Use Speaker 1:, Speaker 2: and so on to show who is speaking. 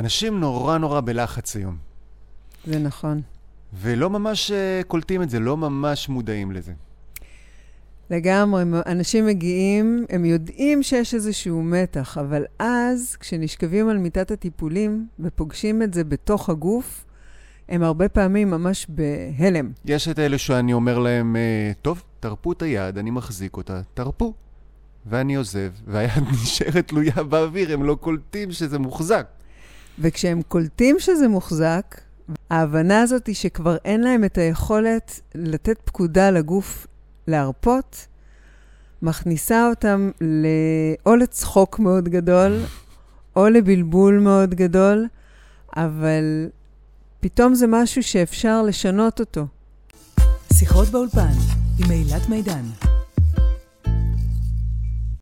Speaker 1: אנשים נורא נורא בלחץ היום,
Speaker 2: זה נכון.
Speaker 1: ולא ממש אה, קולטים את זה, לא ממש מודעים לזה.
Speaker 2: לגמרי, אנשים מגיעים, הם יודעים שיש איזשהו מתח, אבל אז, כשנשכבים על מיטת הטיפולים ופוגשים את זה בתוך הגוף, הם הרבה פעמים ממש בהלם.
Speaker 1: יש את אלה שאני אומר להם, אה, טוב, תרפו את היד, אני מחזיק אותה, תרפו. ואני עוזב, והיד נשארת תלויה באוויר, הם לא קולטים שזה מוחזק.
Speaker 2: וכשהם קולטים שזה מוחזק, ההבנה הזאת היא שכבר אין להם את היכולת לתת פקודה לגוף להרפות, מכניסה אותם ל... או לצחוק מאוד גדול, או לבלבול מאוד גדול, אבל פתאום זה משהו שאפשר לשנות אותו.
Speaker 3: שיחות באולפן עם אילת מידן.